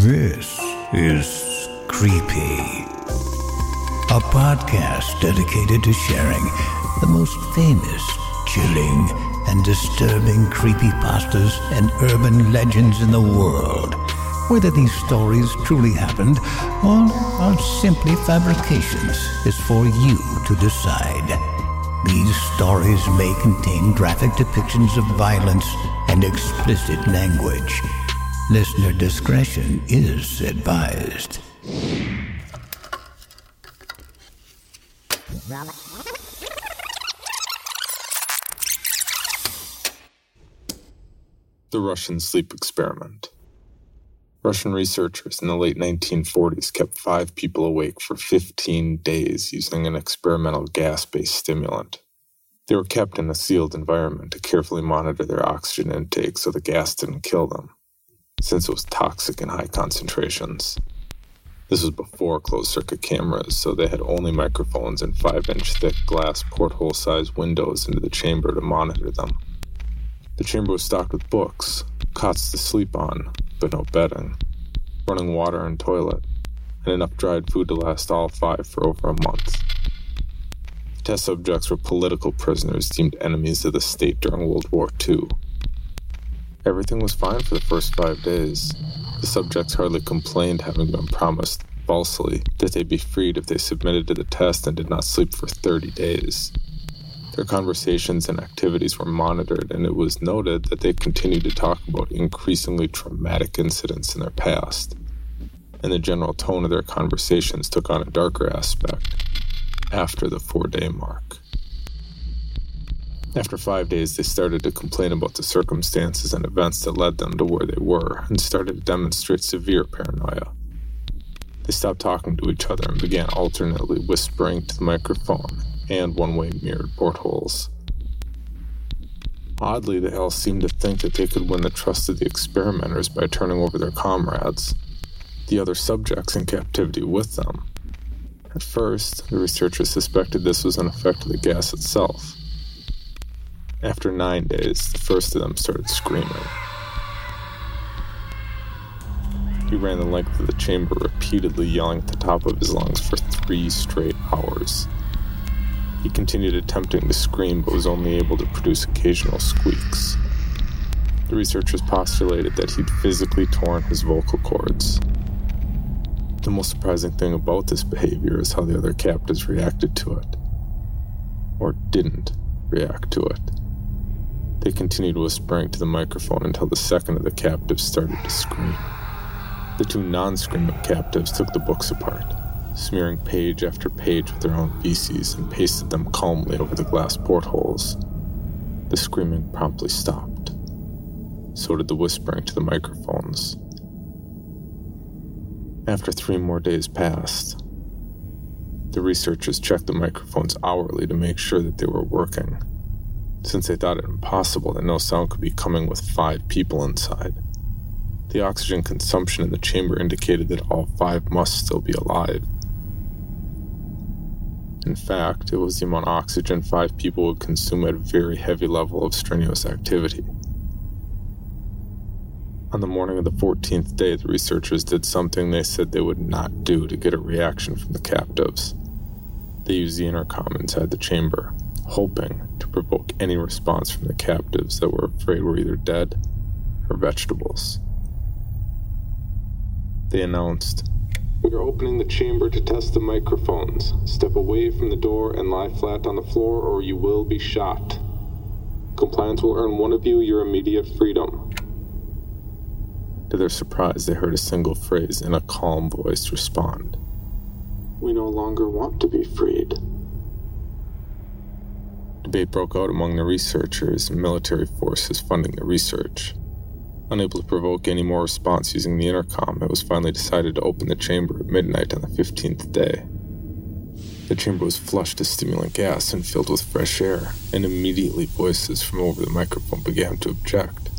This is Creepy, a podcast dedicated to sharing the most famous, chilling, and disturbing creepypastas and urban legends in the world. Whether these stories truly happened or are simply fabrications is for you to decide. These stories may contain graphic depictions of violence and explicit language. Listener discretion is advised. The Russian Sleep Experiment. Russian researchers in the late 1940s kept five people awake for 15 days using an experimental gas based stimulant. They were kept in a sealed environment to carefully monitor their oxygen intake so the gas didn't kill them since it was toxic in high concentrations. This was before closed circuit cameras, so they had only microphones and 5 inch thick glass porthole sized windows into the chamber to monitor them. The chamber was stocked with books, cots to sleep on, but no bedding, running water and toilet, and enough dried food to last all five for over a month. The test subjects were political prisoners deemed enemies of the state during World War II Everything was fine for the first five days. The subjects hardly complained, having been promised falsely that they'd be freed if they submitted to the test and did not sleep for 30 days. Their conversations and activities were monitored, and it was noted that they continued to talk about increasingly traumatic incidents in their past. And the general tone of their conversations took on a darker aspect after the four day mark. After five days, they started to complain about the circumstances and events that led them to where they were and started to demonstrate severe paranoia. They stopped talking to each other and began alternately whispering to the microphone and one way mirrored portholes. Oddly, they all seemed to think that they could win the trust of the experimenters by turning over their comrades, the other subjects in captivity with them. At first, the researchers suspected this was an effect of the gas itself after nine days, the first of them started screaming. He ran the length of the chamber, repeatedly yelling at the top of his lungs for three straight hours. He continued attempting to scream, but was only able to produce occasional squeaks. The researchers postulated that he'd physically torn his vocal cords. The most surprising thing about this behavior is how the other captives reacted to it. Or didn't react to it. They continued whispering to the microphone until the second of the captives started to scream. The two non screaming captives took the books apart, smearing page after page with their own feces, and pasted them calmly over the glass portholes. The screaming promptly stopped. So did the whispering to the microphones. After three more days passed, the researchers checked the microphones hourly to make sure that they were working since they thought it impossible that no sound could be coming with five people inside. The oxygen consumption in the chamber indicated that all five must still be alive. In fact, it was the amount of oxygen five people would consume at a very heavy level of strenuous activity. On the morning of the 14th day, the researchers did something they said they would not do to get a reaction from the captives. They used the intercom inside the chamber hoping to provoke any response from the captives that were afraid were either dead or vegetables. They announced, We are opening the chamber to test the microphones. Step away from the door and lie flat on the floor, or you will be shot. Compliance will earn one of you your immediate freedom. To their surprise, they heard a single phrase in a calm voice respond We no longer want to be freed. Debate broke out among the researchers and military forces funding the research. Unable to provoke any more response using the intercom, it was finally decided to open the chamber at midnight on the 15th day. The chamber was flushed with stimulant gas and filled with fresh air, and immediately voices from over the microphone began to object.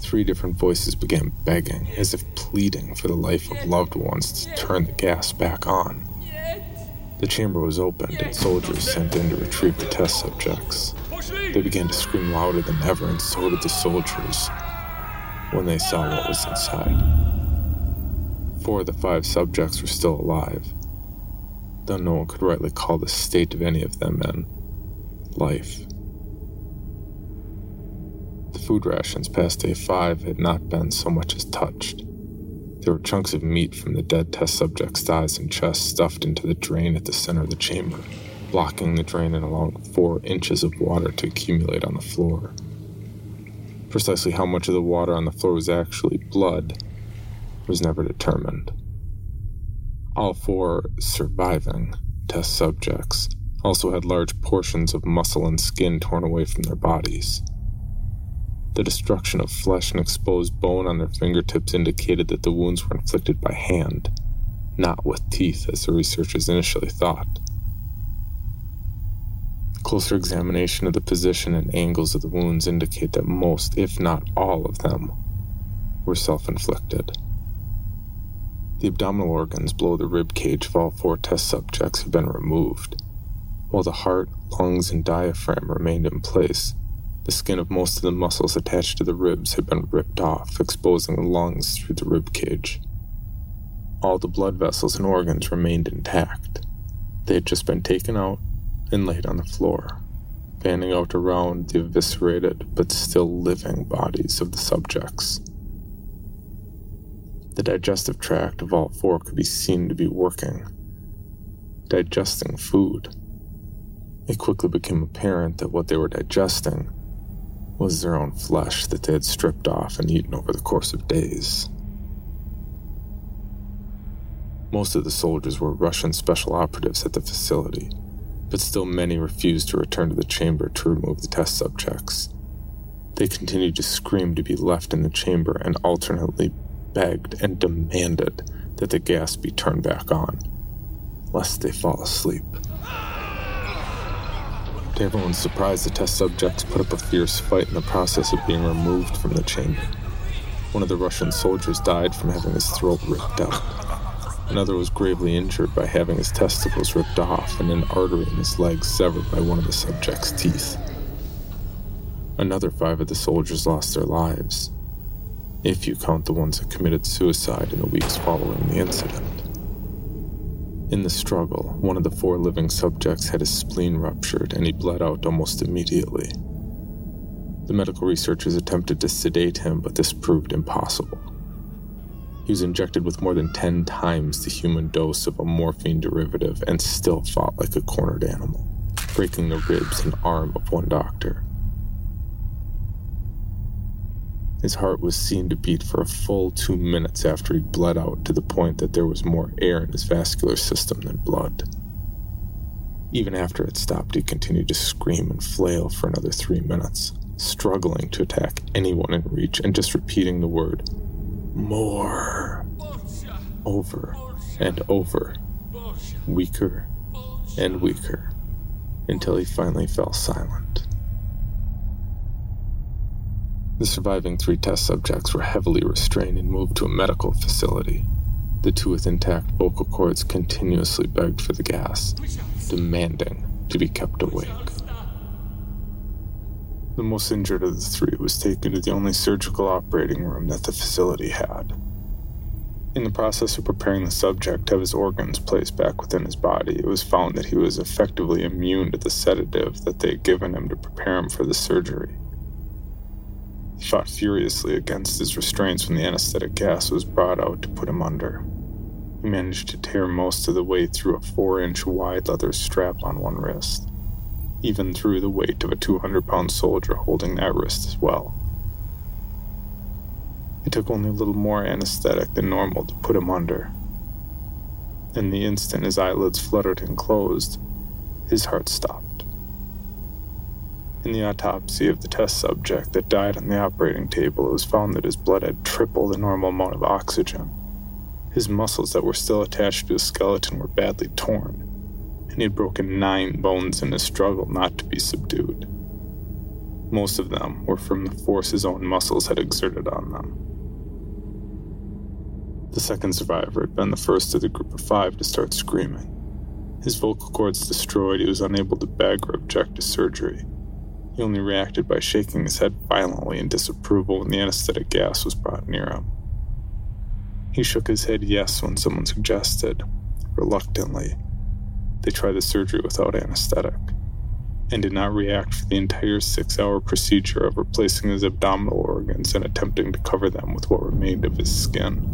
Three different voices began begging, as if pleading for the life of loved ones to turn the gas back on. The chamber was opened and soldiers sent in to retrieve the test subjects. They began to scream louder than ever, and so did the soldiers when they saw what was inside. Four of the five subjects were still alive, though no one could rightly call the state of any of them in life. The food rations past day five had not been so much as touched. There were chunks of meat from the dead test subject's thighs and chest stuffed into the drain at the center of the chamber, blocking the drain and allowing four inches of water to accumulate on the floor. Precisely how much of the water on the floor was actually blood was never determined. All four surviving test subjects also had large portions of muscle and skin torn away from their bodies. The destruction of flesh and exposed bone on their fingertips indicated that the wounds were inflicted by hand, not with teeth as the researchers initially thought. Closer examination of the position and angles of the wounds indicate that most, if not all of them, were self inflicted. The abdominal organs below the rib cage of all four test subjects have been removed, while the heart, lungs, and diaphragm remained in place the skin of most of the muscles attached to the ribs had been ripped off, exposing the lungs through the rib cage. All the blood vessels and organs remained intact. They had just been taken out and laid on the floor, fanning out around the eviscerated but still living bodies of the subjects. The digestive tract of all four could be seen to be working, digesting food. It quickly became apparent that what they were digesting was their own flesh that they had stripped off and eaten over the course of days. Most of the soldiers were Russian special operatives at the facility, but still many refused to return to the chamber to remove the test subjects. They continued to scream to be left in the chamber and alternately begged and demanded that the gas be turned back on, lest they fall asleep. To everyone's surprise, the test subjects put up a fierce fight in the process of being removed from the chamber. One of the Russian soldiers died from having his throat ripped out. Another was gravely injured by having his testicles ripped off and an artery in his leg severed by one of the subject's teeth. Another five of the soldiers lost their lives, if you count the ones that committed suicide in the weeks following the incident. In the struggle, one of the four living subjects had his spleen ruptured and he bled out almost immediately. The medical researchers attempted to sedate him, but this proved impossible. He was injected with more than 10 times the human dose of a morphine derivative and still fought like a cornered animal, breaking the ribs and arm of one doctor. His heart was seen to beat for a full two minutes after he bled out to the point that there was more air in his vascular system than blood. Even after it stopped, he continued to scream and flail for another three minutes, struggling to attack anyone in reach and just repeating the word, more, over and over, weaker and weaker, until he finally fell silent. The surviving three test subjects were heavily restrained and moved to a medical facility. The two with intact vocal cords continuously begged for the gas, demanding to be kept awake. The most injured of the three was taken to the only surgical operating room that the facility had. In the process of preparing the subject to have his organs placed back within his body, it was found that he was effectively immune to the sedative that they had given him to prepare him for the surgery. Fought furiously against his restraints when the anesthetic gas was brought out to put him under. He managed to tear most of the way through a four inch wide leather strap on one wrist, even through the weight of a 200 pound soldier holding that wrist as well. It took only a little more anesthetic than normal to put him under. In the instant his eyelids fluttered and closed, his heart stopped. In the autopsy of the test subject that died on the operating table, it was found that his blood had triple the normal amount of oxygen. His muscles that were still attached to his skeleton were badly torn, and he had broken nine bones in his struggle not to be subdued. Most of them were from the force his own muscles had exerted on them. The second survivor had been the first of the group of five to start screaming. His vocal cords destroyed, he was unable to beg or object to surgery. He only reacted by shaking his head violently in disapproval when the anesthetic gas was brought near him. He shook his head yes when someone suggested, reluctantly, they try the surgery without anesthetic, and did not react for the entire six hour procedure of replacing his abdominal organs and attempting to cover them with what remained of his skin.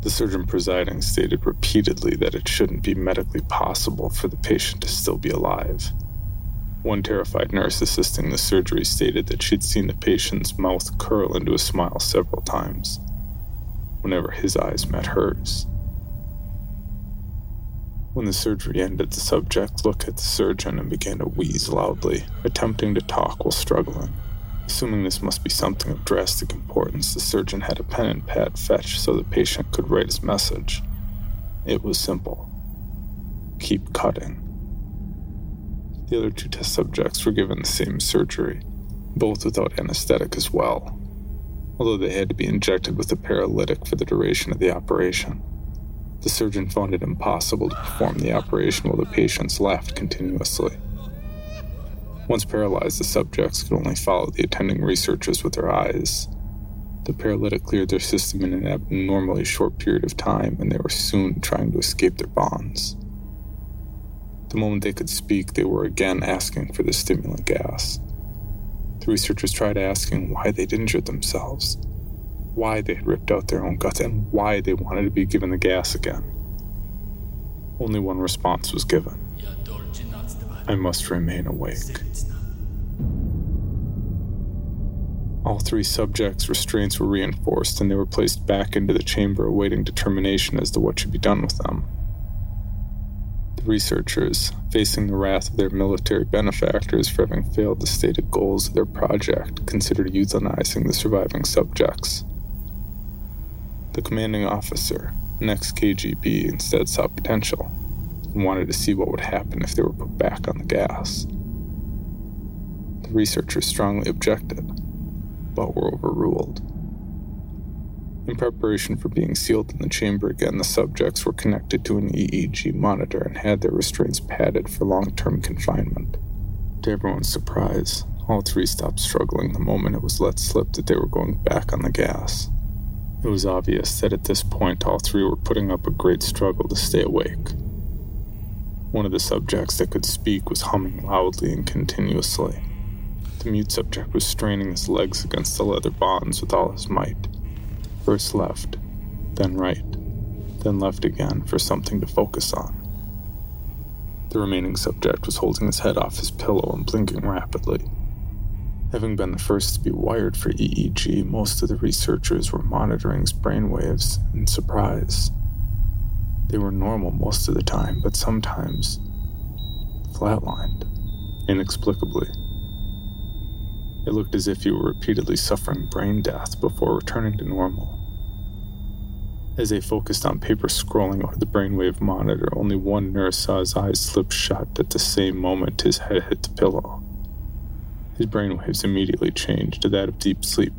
The surgeon presiding stated repeatedly that it shouldn't be medically possible for the patient to still be alive. One terrified nurse assisting the surgery stated that she'd seen the patient's mouth curl into a smile several times whenever his eyes met hers. When the surgery ended, the subject looked at the surgeon and began to wheeze loudly, attempting to talk while struggling. Assuming this must be something of drastic importance, the surgeon had a pen and pad fetched so the patient could write his message. It was simple keep cutting. The other two test subjects were given the same surgery, both without anesthetic as well, although they had to be injected with a paralytic for the duration of the operation. The surgeon found it impossible to perform the operation while the patients laughed continuously. Once paralyzed, the subjects could only follow the attending researchers with their eyes. The paralytic cleared their system in an abnormally short period of time, and they were soon trying to escape their bonds. The moment they could speak, they were again asking for the stimulant gas. The researchers tried asking why they'd injured themselves why they had ripped out their own guts and why they wanted to be given the gas again. Only one response was given I must remain awake. All three subjects' restraints were reinforced and they were placed back into the chamber awaiting determination as to what should be done with them. The researchers, facing the wrath of their military benefactors for having failed the stated goals of their project, considered euthanizing the surviving subjects. The commanding officer, ex-KGB, instead saw potential and wanted to see what would happen if they were put back on the gas. The researchers strongly objected, but were overruled. In preparation for being sealed in the chamber again, the subjects were connected to an EEG monitor and had their restraints padded for long term confinement. To everyone's surprise, all three stopped struggling the moment it was let slip that they were going back on the gas. It was obvious that at this point all three were putting up a great struggle to stay awake. One of the subjects that could speak was humming loudly and continuously. The mute subject was straining his legs against the leather bonds with all his might. First left, then right, then left again for something to focus on. The remaining subject was holding his head off his pillow and blinking rapidly. Having been the first to be wired for EEG, most of the researchers were monitoring his brainwaves in surprise. They were normal most of the time, but sometimes flatlined, inexplicably. It looked as if he were repeatedly suffering brain death before returning to normal. As they focused on paper scrolling over the brainwave monitor, only one nurse saw his eyes slip shut at the same moment his head hit the pillow. His brainwaves immediately changed to that of deep sleep,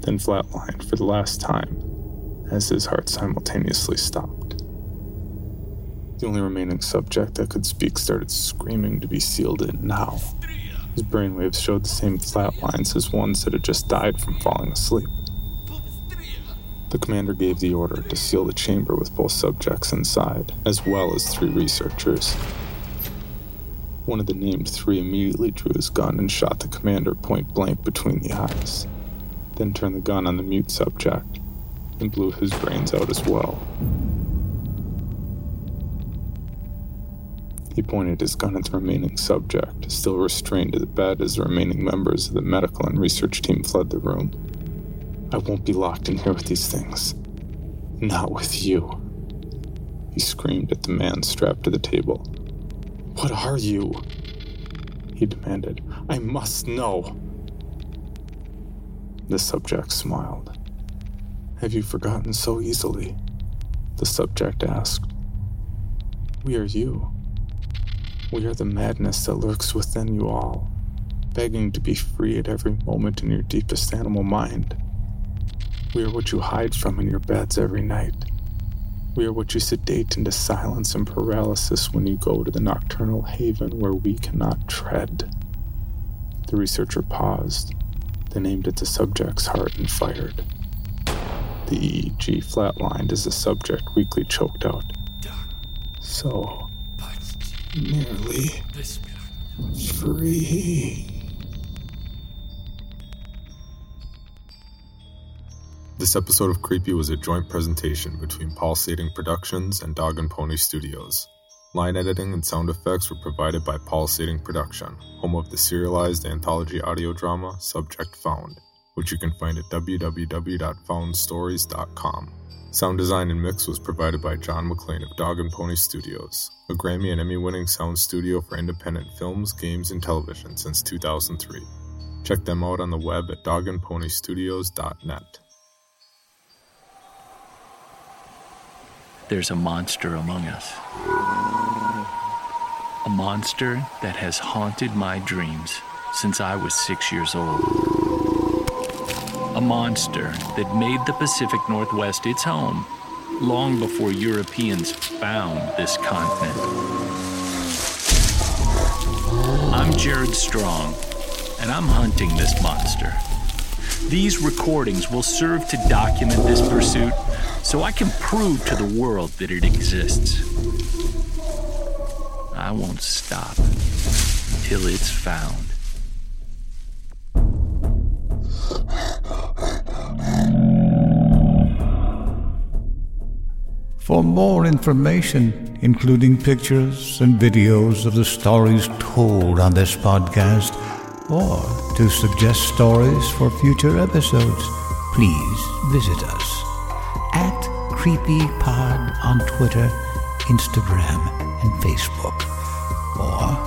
then flatlined for the last time as his heart simultaneously stopped. The only remaining subject that could speak started screaming to be sealed in now. His brainwaves showed the same flat lines as ones that had just died from falling asleep. The commander gave the order to seal the chamber with both subjects inside, as well as three researchers. One of the named three immediately drew his gun and shot the commander point blank between the eyes, then turned the gun on the mute subject and blew his brains out as well. He pointed his gun at the remaining subject, still restrained to the bed as the remaining members of the medical and research team fled the room. I won't be locked in here with these things. Not with you. He screamed at the man strapped to the table. What are you? He demanded. I must know. The subject smiled. Have you forgotten so easily? The subject asked. We are you. We are the madness that lurks within you all, begging to be free at every moment in your deepest animal mind. We are what you hide from in your beds every night we are what you sedate into silence and paralysis when you go to the nocturnal haven where we cannot tread. The researcher paused, then aimed at the subject's heart and fired. The EEG flatlined as the subject weakly choked out. So nearly free. This episode of Creepy was a joint presentation between Paul Sating Productions and Dog and Pony Studios. Line editing and sound effects were provided by Paul Sating Production, home of the serialized anthology audio drama Subject Found, which you can find at www.foundstories.com. Sound design and mix was provided by John McClain of Dog and Pony Studios, a Grammy and Emmy winning sound studio for independent films, games, and television since 2003. Check them out on the web at dogandponystudios.net. there's a monster among us. A monster that has haunted my dreams since I was six years old. A monster that made the Pacific Northwest its home long before Europeans found this continent. I'm Jared Strong, and I'm hunting this monster. These recordings will serve to document this pursuit so I can prove to the world that it exists. I won't stop till it's found. For more information, including pictures and videos of the stories told on this podcast, or to suggest stories for future episodes, please visit us at CreepyPod on Twitter, Instagram, and Facebook, or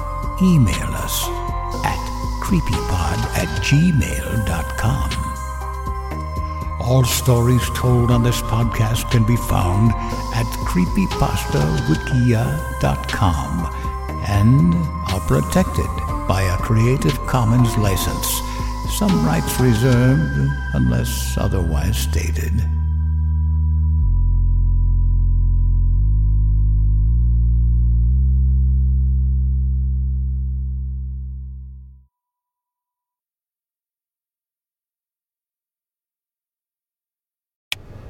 email us at creepypod at gmail.com. All stories told on this podcast can be found at creepypastawikia.com and are protected by a Creative Commons license. Some rights reserved unless otherwise stated.